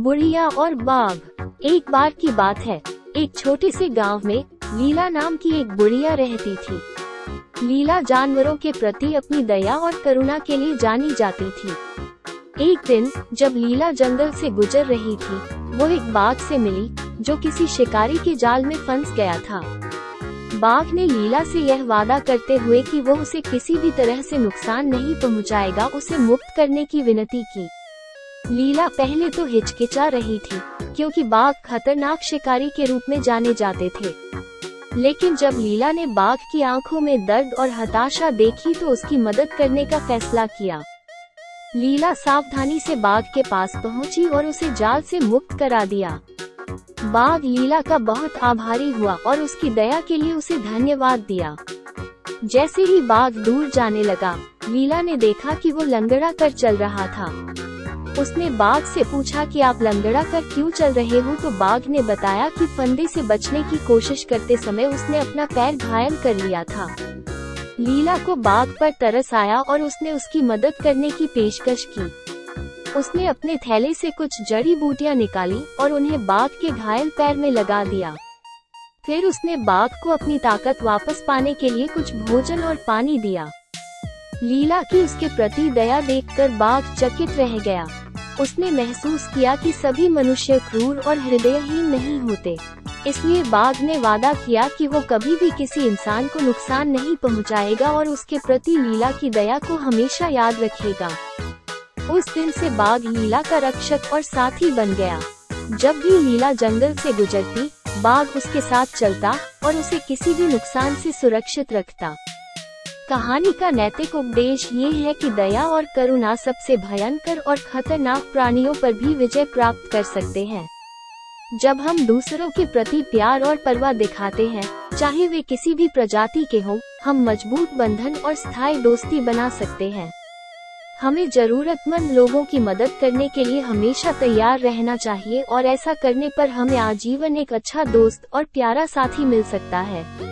बुढ़िया और बाघ। एक बार की बात है। एक छोटे से गाँव में लीला नाम की एक बुढ़िया रहती थी। लीला जानवरों के प्रति अपनी दया और करुणा के लिए जानी जाती थी। एक दिन, जब लीला जंगल से गुजर रही थी, वो एक बाघ से मिली, जो किसी शिकारी के जाल में फंस गया था। बाघ ने लीला से यह वादा करते हुए कि वो उसे किसी भी तरह से नुकसान नहीं पहुंचाएगा, उसे मुक्त करने की विनती की। लीला पहले तो हिचकिचा रही थी, क्योंकि बाघ खतरनाक शिकारी के रूप में जाने जाते थे। लेकिन जब लीला ने बाघ की आँखों में दर्द और हताशा देखी तो उसकी मदद करने का फैसला किया। लीला सावधानी से बाघ के पास पहुँची और उसे जाल से मुक्त करा दिया। बाघ लीला का बहुत आभारी हुआ और उसकी दया के लिए उसे धन्यवाद दिया। जैसे ही बाघ दूर जाने लगा, लीला ने देखा कि वो लंगड़ा कर चल रहा था। उसने बाघ से पूछा कि आप लंगड़ा कर क्यों चल रहे हो तो बाघ ने बताया कि फंदे से बचने की कोशिश करते समय उसने अपना पैर घायल कर लिया था। लीला को बाघ पर तरस आया और उसने उसकी मदद करने की पेशकश की। उसने अपने थैले से कुछ जड़ी बूटियाँ निकाली और उन्हें बाघ के घायल पैर में लगा दिया। फिर उसने बाघ को अपनी ताकत वापस पाने के लिए कुछ भोजन और पानी दिया। लीला की उसके प्रति दया देखकर बाघ चकित रह गया। उसने महसूस किया कि सभी मनुष्य क्रूर और हृदयहीन नहीं होते। इसलिए बाघ ने वादा किया कि वो कभी भी किसी इंसान को नुकसान नहीं पहुंचाएगा और उसके प्रति लीला की दया को हमेशा याद रखेगा। उस दिन से बाघ लीला का रक्षक और साथी बन गया। जब भी लीला जंगल से गुजरती, बाघ उसके साथ चलता और उसे किसी भी नुकसान से सुरक्षित रखता। कहानी का नैतिक उपदेश ये है कि दया और करुणा सबसे भयंकर और खतरनाक प्राणियों पर भी विजय प्राप्त कर सकते हैं। जब हम दूसरों के प्रति प्यार और परवाह दिखाते हैं चाहे वे किसी भी प्रजाति के हों, हम मज़बूत बंधन और स्थायी दोस्ती बना सकते हैं। हमें जरूरतमंद लोगों की मदद करने के लिए हमेशा तैयार रहना चाहिए और ऐसा करने पर हमें आजीवन एक अच्छा दोस्त और प्यारा साथी मिल सकता है।